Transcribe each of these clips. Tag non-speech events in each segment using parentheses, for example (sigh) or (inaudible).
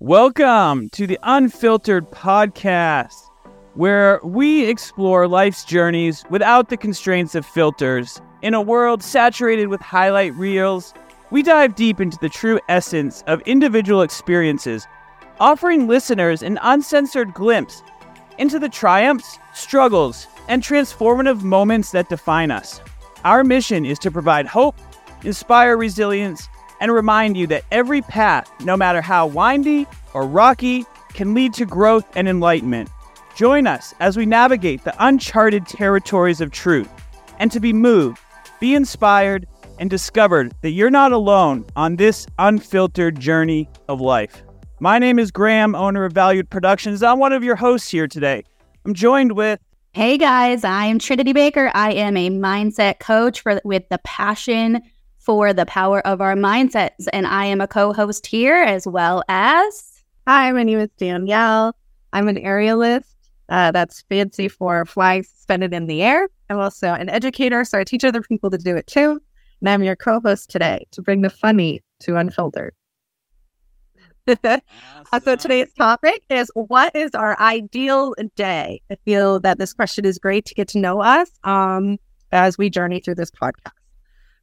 Welcome to the Unfiltered Podcast, where we explore life's journeys without the constraints of filters. In a world saturated with highlight reels, we dive deep into the true essence of individual experiences, offering listeners an uncensored glimpse into the triumphs, struggles, and transformative moments that define us. Our mission is to provide hope, inspire resilience, and remind you that every path, no matter how windy or rocky, can lead to growth and enlightenment. Join us as we navigate the uncharted territories of truth and to be moved, be inspired, and discovered that you're not alone on this unfiltered journey of life. My name is Graham, owner of Valued Productions. I'm one of your hosts here today. I'm joined with Hey guys, I am Trinity Baker. I am a mindset coach for with the passion for the power of our mindsets. And I am a co host here as well as. Hi, my name is Danielle. I'm an aerialist. Uh, that's fancy for flying suspended in the air. I'm also an educator, so I teach other people to do it too. And I'm your co host today to bring the funny to Unfiltered. (laughs) awesome. so today's topic is what is our ideal day? I feel that this question is great to get to know us um, as we journey through this podcast.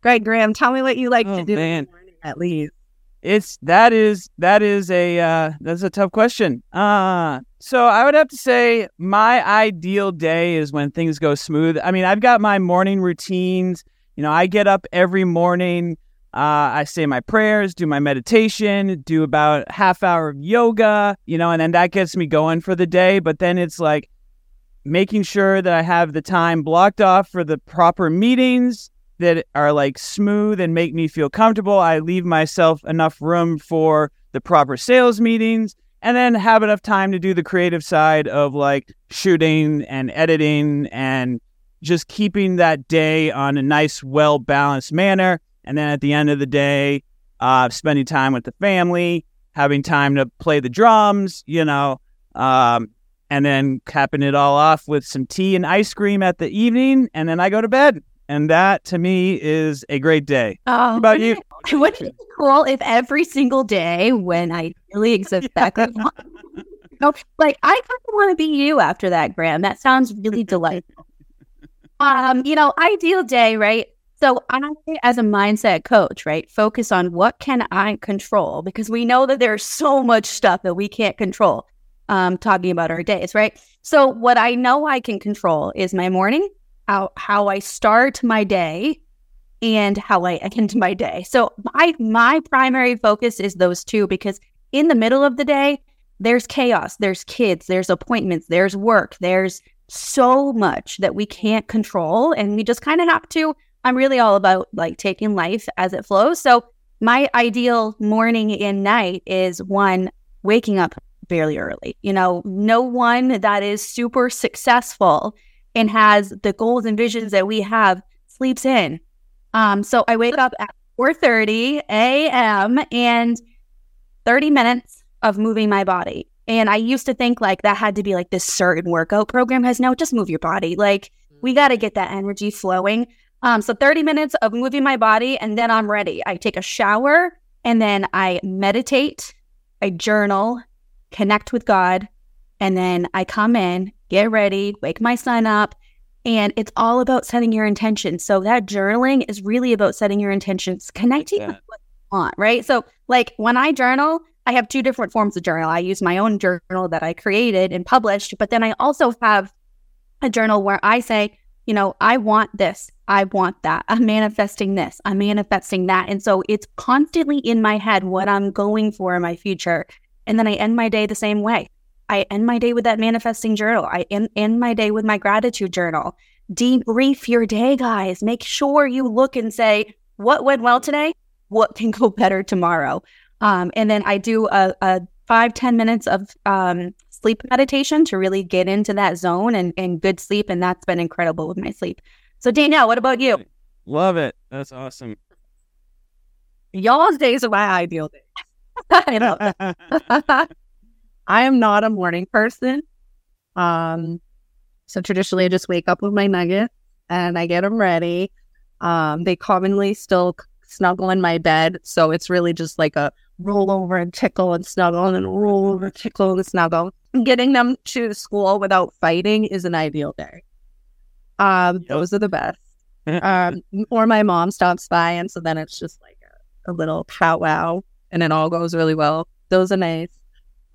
Great, Graham. Tell me what you like oh, to do man. at least. It's that is that is a uh, that's a tough question. Uh so I would have to say my ideal day is when things go smooth. I mean, I've got my morning routines. You know, I get up every morning. Uh, I say my prayers, do my meditation, do about half hour of yoga, you know, and then that gets me going for the day. But then it's like making sure that I have the time blocked off for the proper meetings, that are like smooth and make me feel comfortable. I leave myself enough room for the proper sales meetings and then have enough time to do the creative side of like shooting and editing and just keeping that day on a nice, well balanced manner. And then at the end of the day, uh, spending time with the family, having time to play the drums, you know, um, and then capping it all off with some tea and ice cream at the evening. And then I go to bed. And that to me is a great day. Oh, What about you? (laughs) Wouldn't it be cool if every single day when I really exist back no, (laughs) (laughs) like I kind of want to be you after that, Graham. That sounds really delightful. Um, you know, ideal day, right? So I, as a mindset coach, right, focus on what can I control because we know that there's so much stuff that we can't control. Um, talking about our days, right? So what I know I can control is my morning, how how I start my day and how I end my day. So my my primary focus is those two because in the middle of the day there's chaos, there's kids, there's appointments, there's work, there's so much that we can't control and we just kind of have to I'm really all about like taking life as it flows. So my ideal morning and night is one waking up fairly early. You know, no one that is super successful and has the goals and visions that we have sleeps in. Um, so I wake up at 4:30 a.m. and 30 minutes of moving my body. And I used to think like that had to be like this certain workout program has no, just move your body. Like we got to get that energy flowing. Um, so 30 minutes of moving my body and then I'm ready. I take a shower and then I meditate, I journal, connect with God, and then I come in, get ready, wake my son up. And it's all about setting your intention. So that journaling is really about setting your intentions, connecting Yeah. with what you want, right? So like when I journal, I have two different forms of journal. I use my own journal that I created and published, but then I also have a journal where I say, you know, I want this. I want that. I'm manifesting this. I'm manifesting that. And so it's constantly in my head what I'm going for in my future. And then I end my day the same way. I end my day with that manifesting journal. I end, end my day with my gratitude journal. Debrief your day, guys. Make sure you look and say, what went well today? What can go better tomorrow? Um, and then I do a, a five ten minutes of um, sleep meditation to really get into that zone and, and good sleep. And that's been incredible with my sleep. So, Danielle, what about you? Love it. That's awesome. Y'all's days are my ideal day. (laughs) I know. (laughs) I am not a morning person. Um, so traditionally, I just wake up with my nuggets and I get them ready. Um, they commonly still snuggle in my bed, so it's really just like a roll over and tickle and snuggle and then roll over, tickle and snuggle. Getting them to school without fighting is an ideal day. Um, those are the best. um, or my mom stops by, and so then it's just like a, a little powwow, and it all goes really well. Those are nice.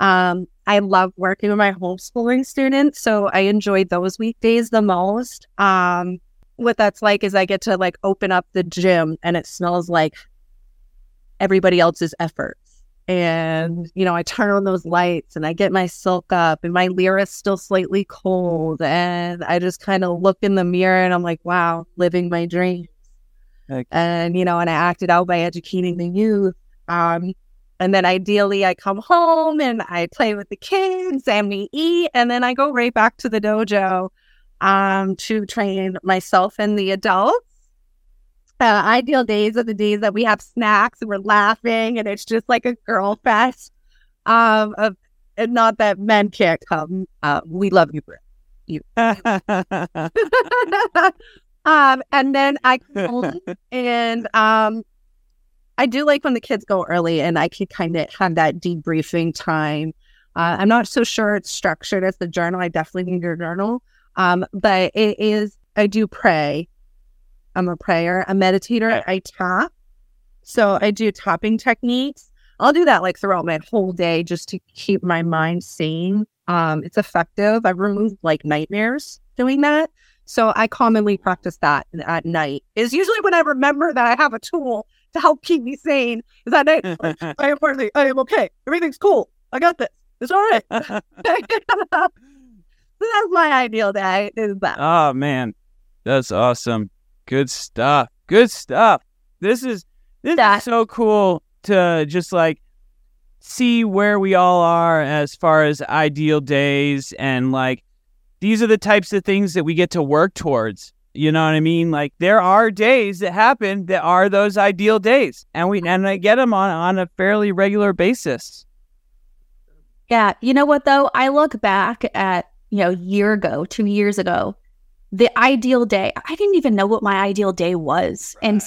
Um, I love working with my homeschooling students, so I enjoy those weekdays the most. Um, what that's like is I get to like open up the gym, and it smells like everybody else's efforts. And, you know, I turn on those lights and I get my silk up and my lyra's still slightly cold. And I just kind of look in the mirror and I'm like, wow, living my dreams. Heck. And, you know, and I acted out by educating the youth. Um, and then ideally I come home and I play with the kids and we eat. And then I go right back to the dojo um, to train myself and the adults uh, ideal days are the days that we have snacks and we're laughing and it's just like a girl fest. Um, of, and not that men can't come. Uh, we love you, Britt. You. (laughs) (laughs) um, and then I come home (laughs) and um, I do like when the kids go early and I can kind of have that debriefing time. Uh, I'm not so sure it's structured as the journal. I definitely need your journal. Um, but it is, I do pray I'm a prayer, a meditator. I tap. So I do tapping techniques. I'll do that like throughout my whole day just to keep my mind sane. Um, it's effective. I've removed like nightmares doing that. So I commonly practice that at night. Is usually when I remember that I have a tool to help keep me sane. Is that night? (laughs) I am worthy. I am okay. Everything's cool. I got this. It's all right. so (laughs) (laughs) that's my ideal day. Is that? oh man, that's awesome. Good stuff. Good stuff. This is this That- is so cool to just like see where we all are as far as ideal days and like these are the types of things that we get to work towards. You know what I mean? Like there are days that happen that are those ideal days, and we and I get them on on a fairly regular basis. Yeah. You know what though? I look back at, you know, a year ago, two years ago, the ideal day. I didn't even know what my ideal day was. And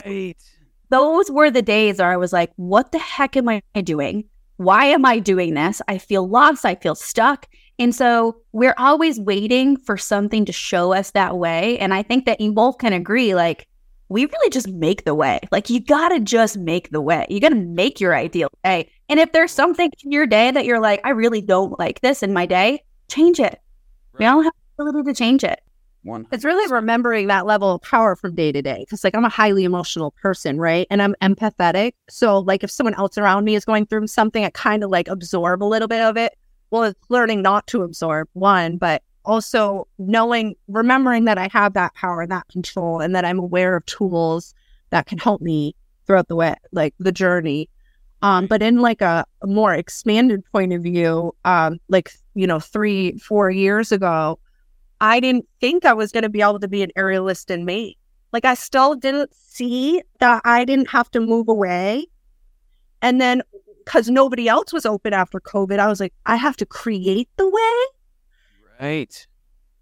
those were the days where I was like, what the heck am I doing? Why am I doing this? I feel lost. I feel stuck. And so we're always waiting for something to show us that way. And I think that you both can agree, like, we really just make the way. Like, you got to just make the way. You got to make your ideal day. And if there's something in your day that you're like, I really don't like this in my day, change it. We all have the ability to change it. One. It's really remembering that level of power from day to day. Because, like, I'm a highly emotional person, right? And I'm empathetic. So, like, if someone else around me is going through something, I kind of like absorb a little bit of it. Well, it's learning not to absorb, one, but also knowing, remembering that I have that power, that control, and that I'm aware of tools that can help me throughout the way, like the journey. Um, but in like a, a more expanded point of view, um, like, you know, three, four years ago, I didn't think I was going to be able to be an aerialist in Maine. Like I still didn't see that I didn't have to move away. And then because nobody else was open after COVID, I was like, I have to create the way. Right.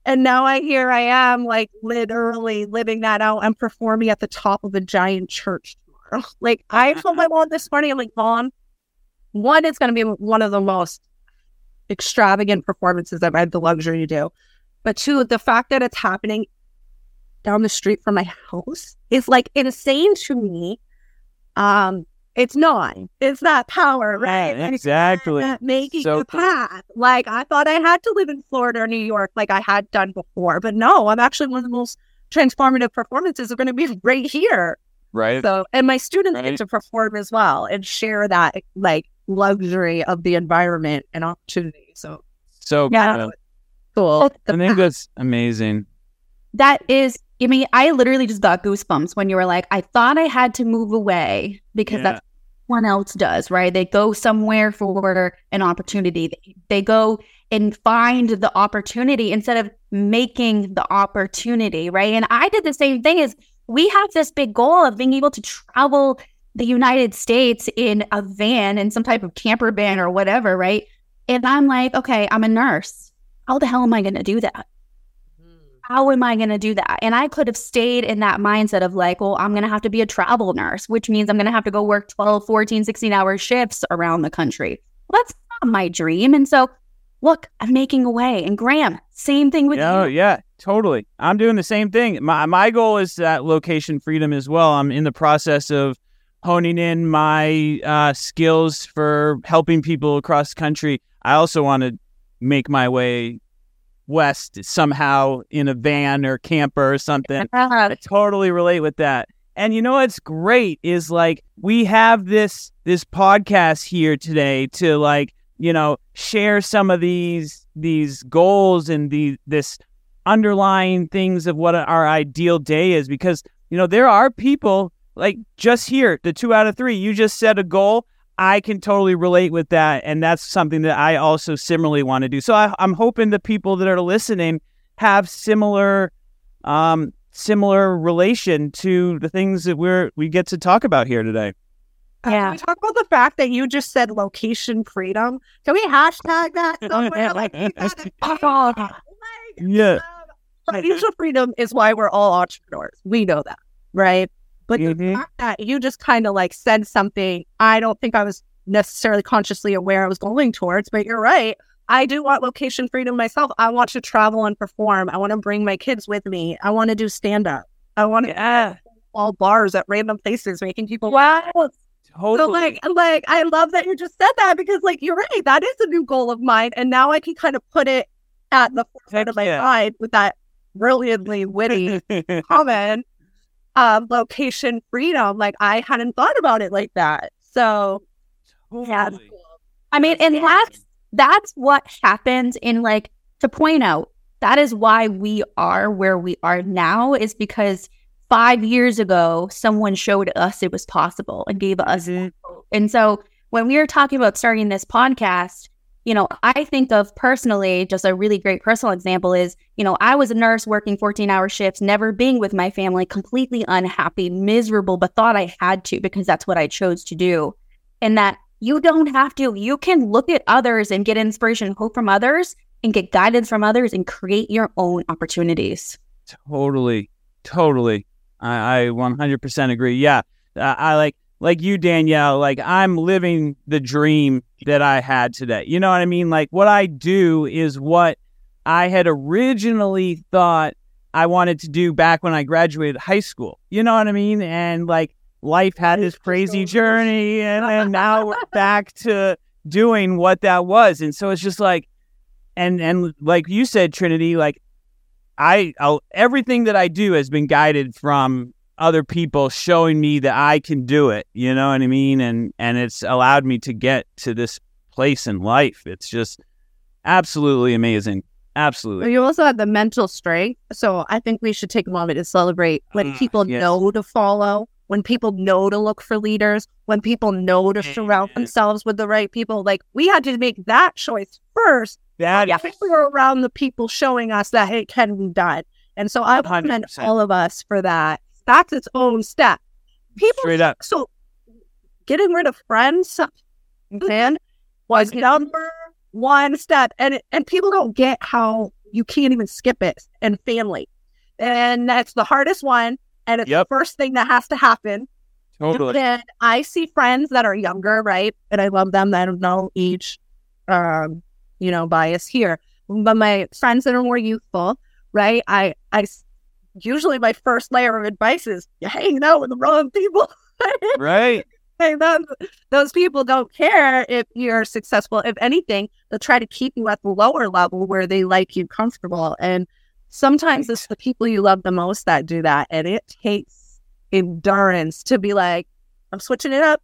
And now I here I am, like literally living that out. I'm performing at the top of a giant church tomorrow. (laughs) Like I (laughs) told my mom this morning, I'm like, Mom, one, it's gonna be one of the most extravagant performances I've had the luxury to do. But two, the fact that it's happening down the street from my house is like insane to me. Um, it's not. It's that power, right? Exactly. that making So the path. Like I thought I had to live in Florida or New York, like I had done before, but no, I'm actually one of the most transformative performances are going to be (laughs) right here. Right. So, and my students Right. get to perform as well and share that like luxury of the environment and opportunity. So So Yeah. cool. I think that's amazing. That is, I mean, I literally just got goosebumps when you were like, I thought I had to move away because Yeah. that's what one else does, right? They go somewhere for an opportunity. They, they go and find the opportunity instead of making the opportunity, right? And I did the same thing is we have this big goal of being able to travel the United States in a van in some type of camper van or whatever, right? And I'm like, okay, I'm a nurse. How the hell am I going to do that? How am I going to do that? And I could have stayed in that mindset of like, well, I'm going to have to be a travel nurse, which means I'm going to have to go work 12, 14, 16 hour shifts around the country. Well, that's not my dream. And so, look, I'm making a way. And Graham, same thing with Oh, you. yeah, totally. I'm doing the same thing. My my goal is that location freedom as well. I'm in the process of honing in my uh, skills for helping people across the country. I also want to make my way west somehow in a van or camper or something. I totally relate with that. And you know what's great is like we have this this podcast here today to like, you know, share some of these these goals and the this underlying things of what our ideal day is because you know there are people like just here the 2 out of 3 you just set a goal I can totally relate with that. And that's something that I also similarly want to do. So I, I'm hoping the people that are listening have similar, um, similar relation to the things that we're, we get to talk about here today. Uh, Yeah. Can we talk about the fact that you just said location freedom? Can we hashtag that (laughs) somewhere? like, you (laughs) Oh, Like, Yeah. um, (laughs) financial freedom is why we're all entrepreneurs. We know that, right? But the Mhm. fact that you just kind of like said something, I don't think I was necessarily consciously aware I was going towards, but you're right. I do want location freedom myself. I want to travel and perform. I want to bring my kids with me. I want to do stand up. I want to Yeah. all bars at random places, making people wow. So Totally. like, like I love that you just said that because like you're right, that is a new goal of mine, and now I can kind of put it at the forefront of my yeah. mind with that brilliantly witty (laughs) comment. Um, location freedom. Like I hadn't thought about it like that. So yeah, Totally. I mean, and that's that's what happens in like to point out that is why we are where we are now is because five years ago someone showed us it was possible and gave us Mhm. and so when we were talking about starting this podcast you know i think of personally just a really great personal example is you know i was a nurse working 14 hour shifts never being with my family completely unhappy miserable but thought i had to because that's what i chose to do and that you don't have to. You can look at others and get inspiration hope from others and get guidance from others and create your own opportunities. Totally, totally. I, I 100% agree. Yeah, uh, I like like you, Danielle. Like I'm living the dream that I had today. You know what I mean? Like what I do is what I had originally thought I wanted to do back when I graduated high school. You know what I mean? And like life had this crazy journey, and, and now we're back to doing what that was. And so it's just like, and and like you said, Trinity, like I I'll, everything that I do has been guided from other people showing me that I can do it. You know what I mean? And and it's allowed me to get to this place in life. It's just absolutely amazing. Absolutely. you also have the mental strength. So I think we should take a moment to celebrate when Mm, people yes. know to follow, when people know to look for leaders, when people know to surround Mhm. themselves with the right people. Like we had to make that choice first. That Yeah. We were around the people showing us that it can be done. And so I commend all of us for that. That's its own step. People straight up. so getting rid of friends man was number one step. And and people don't get how you can't even skip it and family. And that's the hardest one. And it's Yep. the first thing that has to happen. Totally. and i see friends that are younger right? And i love them. That have no age um you know bias here. But my friends that are more youthful right? I i usually my first layer of advice is you're hanging out with the wrong people (laughs) Right. Hey, those, those people don't care if you're successful. If anything, they'll try to keep you at the lower level where they like you comfortable. And sometimes it's the people you love the most that do that. And it takes endurance to be like, I'm switching it up.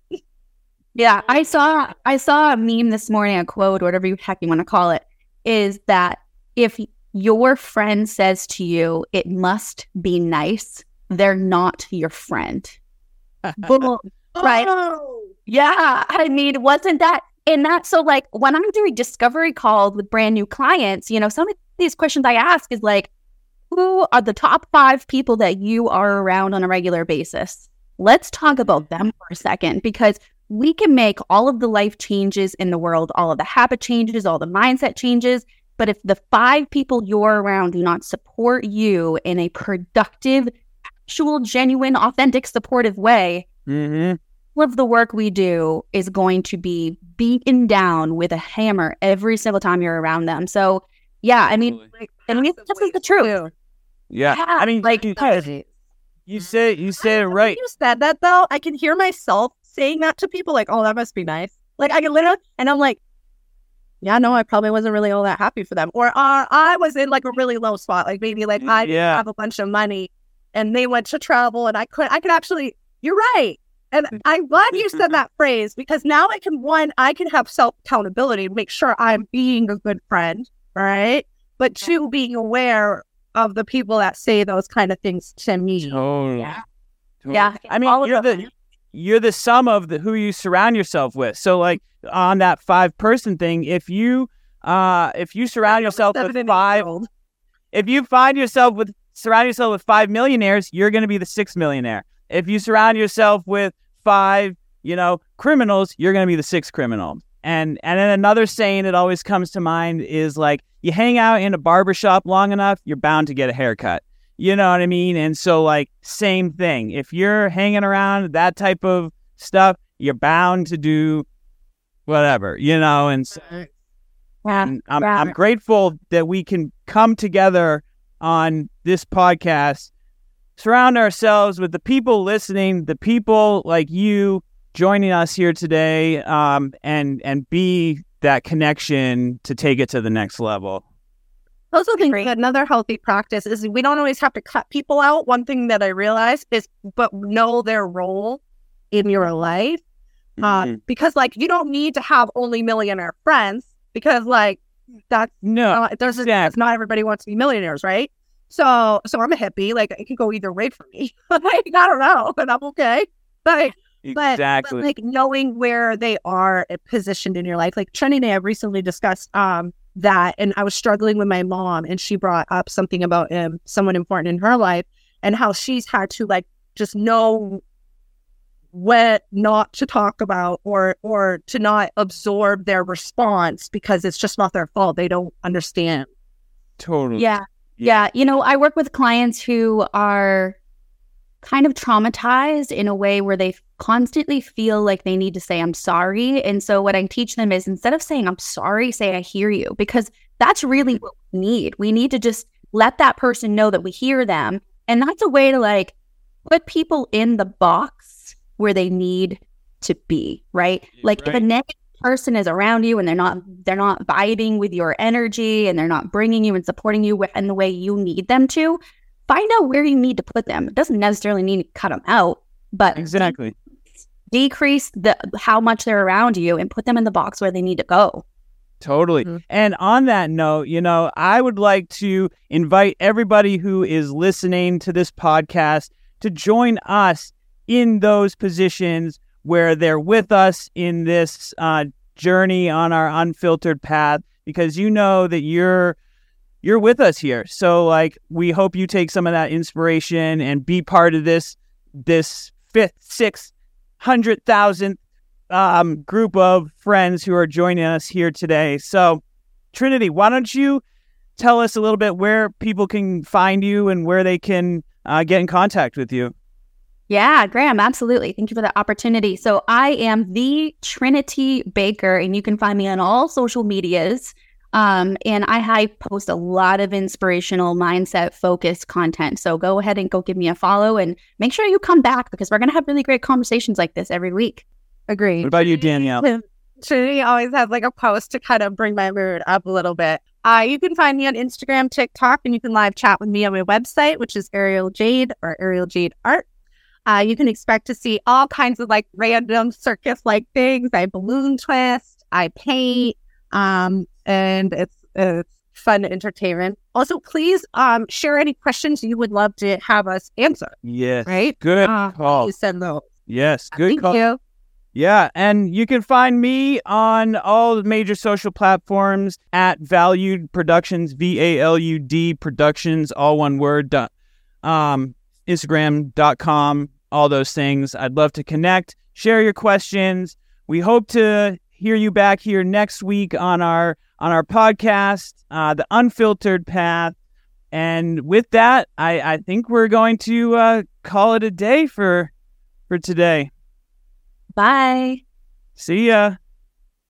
Yeah, I saw I saw a meme this morning, a quote, whatever you heck you want to call it, is that if your friend says to you, "It must be nice," they're not your friend. (laughs) Right. Oh, Yeah, I mean, wasn't that and that so like when I'm doing discovery calls with brand new clients, you know, some of these questions I ask is like, who are the top five people that you are around on a regular basis? Let's talk about them for a second because we can make all of the life changes in the world, all of the habit changes, all the mindset changes. But if the five people you're around do not support you in a productive, actual, genuine, authentic, supportive way, Mm-hmm. all of the work we do is going to be beaten down with a hammer every single time you're around them. So, yeah, I mean, like, and we, this is the truth. Yeah. Yeah, I mean, like, you, you say you said it right. You said that though. I can hear myself saying that to people, like, "Oh, that must be nice." Like I can literally, and I'm like, "Yeah, no, I probably wasn't really all that happy for them." Or uh, I was in like a really low spot, like maybe like I didn't Yeah. have a bunch of money, and they went to travel, and I could, I could actually. You're right, and I'm glad you said (laughs) that phrase because now I can one, I can have self accountability, make sure I'm being a good friend, right? But two, being aware of the people that say those kind of things to me. Totally. Yeah. Totally. Yeah, I mean, all of you're the- the you're the sum of the who you surround yourself with. So, like on that five person thing, if you uh if you surround yourself with five, if you find yourself with surround yourself with five millionaires, you're going to be the sixth millionaire. If you surround yourself with five, you know, criminals, you're going to be the sixth criminal. And and then another saying that always comes to mind is like you hang out in a barber shop long enough, you're bound to get a haircut. You know what I mean? And so like same thing. If you're hanging around that type of stuff, you're bound to do whatever, you know, and so Yeah. and I'm, right. I'm grateful that we can come together on this podcast, surround ourselves with the people listening, the people like you joining us here today, um, and and be that connection to take it to the next level. Also think Great. another healthy practice is we don't always have to cut people out. One thing that I realized is, but know their role in your life. Uh, Mhm. because like you don't need to have only millionaire friends because like that's no, uh, there's exactly. not everybody wants to be millionaires, right? So so I'm a hippie. Like it could go either way for me. (laughs) like I don't know, but I'm okay. Like but, exactly. but like knowing where they are positioned in your life. Like Trinity and I have recently discussed um that and I was struggling with my mom and she brought up something about um someone important in her life and how she's had to like just know what not to talk about or or to not absorb their response because it's just not their fault. They don't understand. totally. Yeah. Yeah. You know, I work with clients who are kind of traumatized in a way where they constantly feel like they need to say, I'm sorry. And so, what I teach them is instead of saying, I'm sorry, say, I hear you, because that's really what we need. We need to just let that person know that we hear them. And that's a way to like put people in the box where they need to be, right? Like if a negative person is around you and they're not they're not vibing with your energy and they're not bringing you and supporting you in the way you need them to, find out where you need to put them. It doesn't necessarily need to cut them out, but Exactly. decrease the how much they're around you and put them in the box where they need to go. Totally. Mhm. And on that note, you know, I would like to invite everybody who is listening to this podcast to join us in those positions where they're with us in this uh, journey on our unfiltered path because you know that you're you're with us here. So like we hope you take some of that inspiration and be part of this this fifth, sixth, hundred thousandth um, group of friends who are joining us here today. So, Trinity, why don't you tell us a little bit where people can find you and where they can uh, get in contact with you? Yeah, Graham, absolutely. Thank you for the opportunity. So I am the Trinity Baker, and you can find me on all social medias. Um, and I, I post a lot of inspirational mindset focused content. So go ahead and go give me a follow and make sure you come back because we're going to have really great conversations like this every week. Agreed. What about you, Danielle? Trinity always has like a post to kind of bring my mood up a little bit. Uh, you can find me on Instagram, TikTok, and you can live chat with me on my website, which is Ariel Jade or Ariel Jade Art. Uh, you can expect to see all kinds of like random circus like things. I balloon twist, I paint, um, and it's it's fun entertainment. Also, please um, share any questions you would love to have us answer. Yes. Right? Good Uh, call. You send those. Yes. Good Thank call. you. Yeah, and you can find me on all the major social platforms at Valued Productions, V A L U D Productions, all one word. dot- Um, Instagram.com, all those things. I'd love to connect, share your questions. We hope to hear you back here next week on our on our podcast, uh, The Unfiltered Path. And with that, I, I think we're going to uh, call it a day for for today. Bye. See ya.